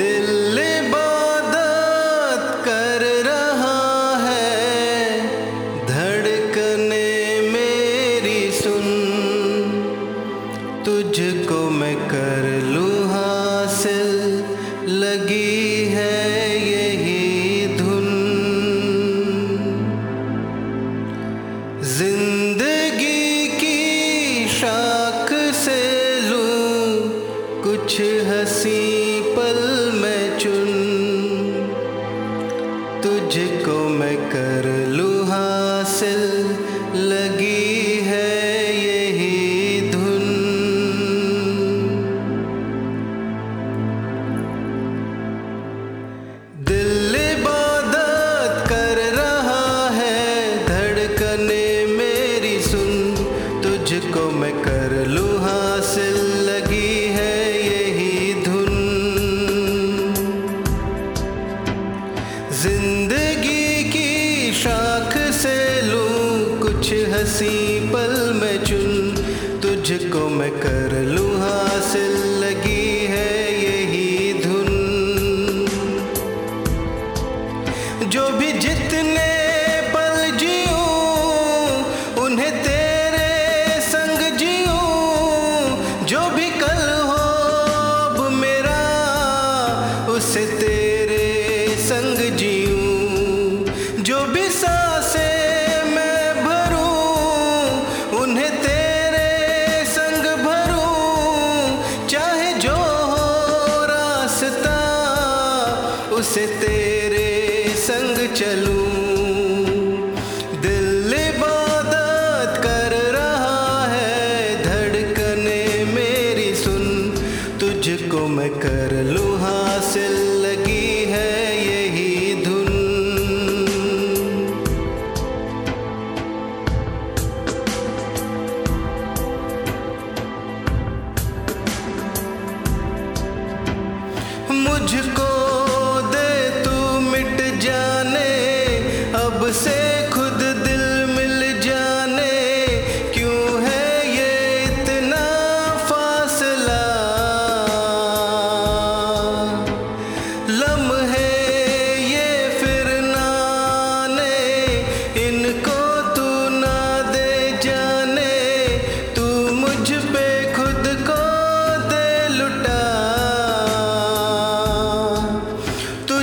दिल कर रहा है, धड़कने मेरी सुन। तुझको मैं कर हासिल, लगी है यही धुन। ज़िंदगी की शाख से लूँ कुछ हँसी पल मैं हँसी पल में चुन, तुझको मैं कर लूँ हासिल, लगी है यही धुन। जो भी जितने पल जीऊं उसे तेरे संग चलूँ। दिल इबादत कर रहा है, धड़कने मेरी सुन। तुझको मैं कर लूँ।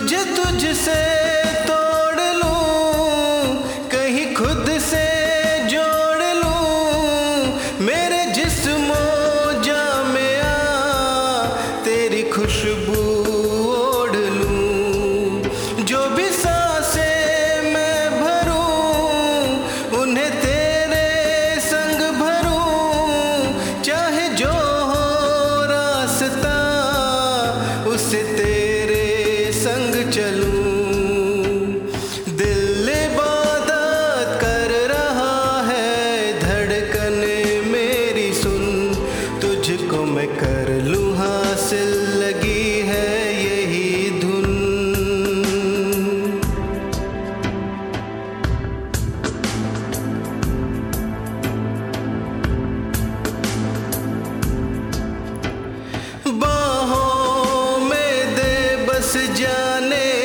तुझे तुझसे तोड़ लूँ, कहीं खुद से जोड़ लूँ। मेरे जिस्मो जा में आ, तेरी खुशबू संग चलूँ। दिल इबादत कर रहा है, धड़कने मेरी सुन। तुझको मैं कर लूँ हासिल लगी। जाने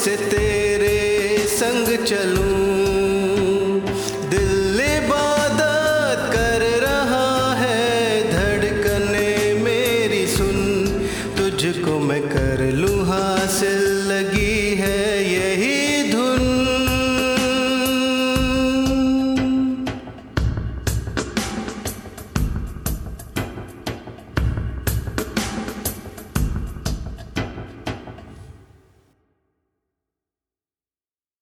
से तेरे संग चलूँ। दिल्ली इबादत कर रहा है, धड़कने मेरी सुन। तुझको मैं कर लूँ हासिल, लगी है यही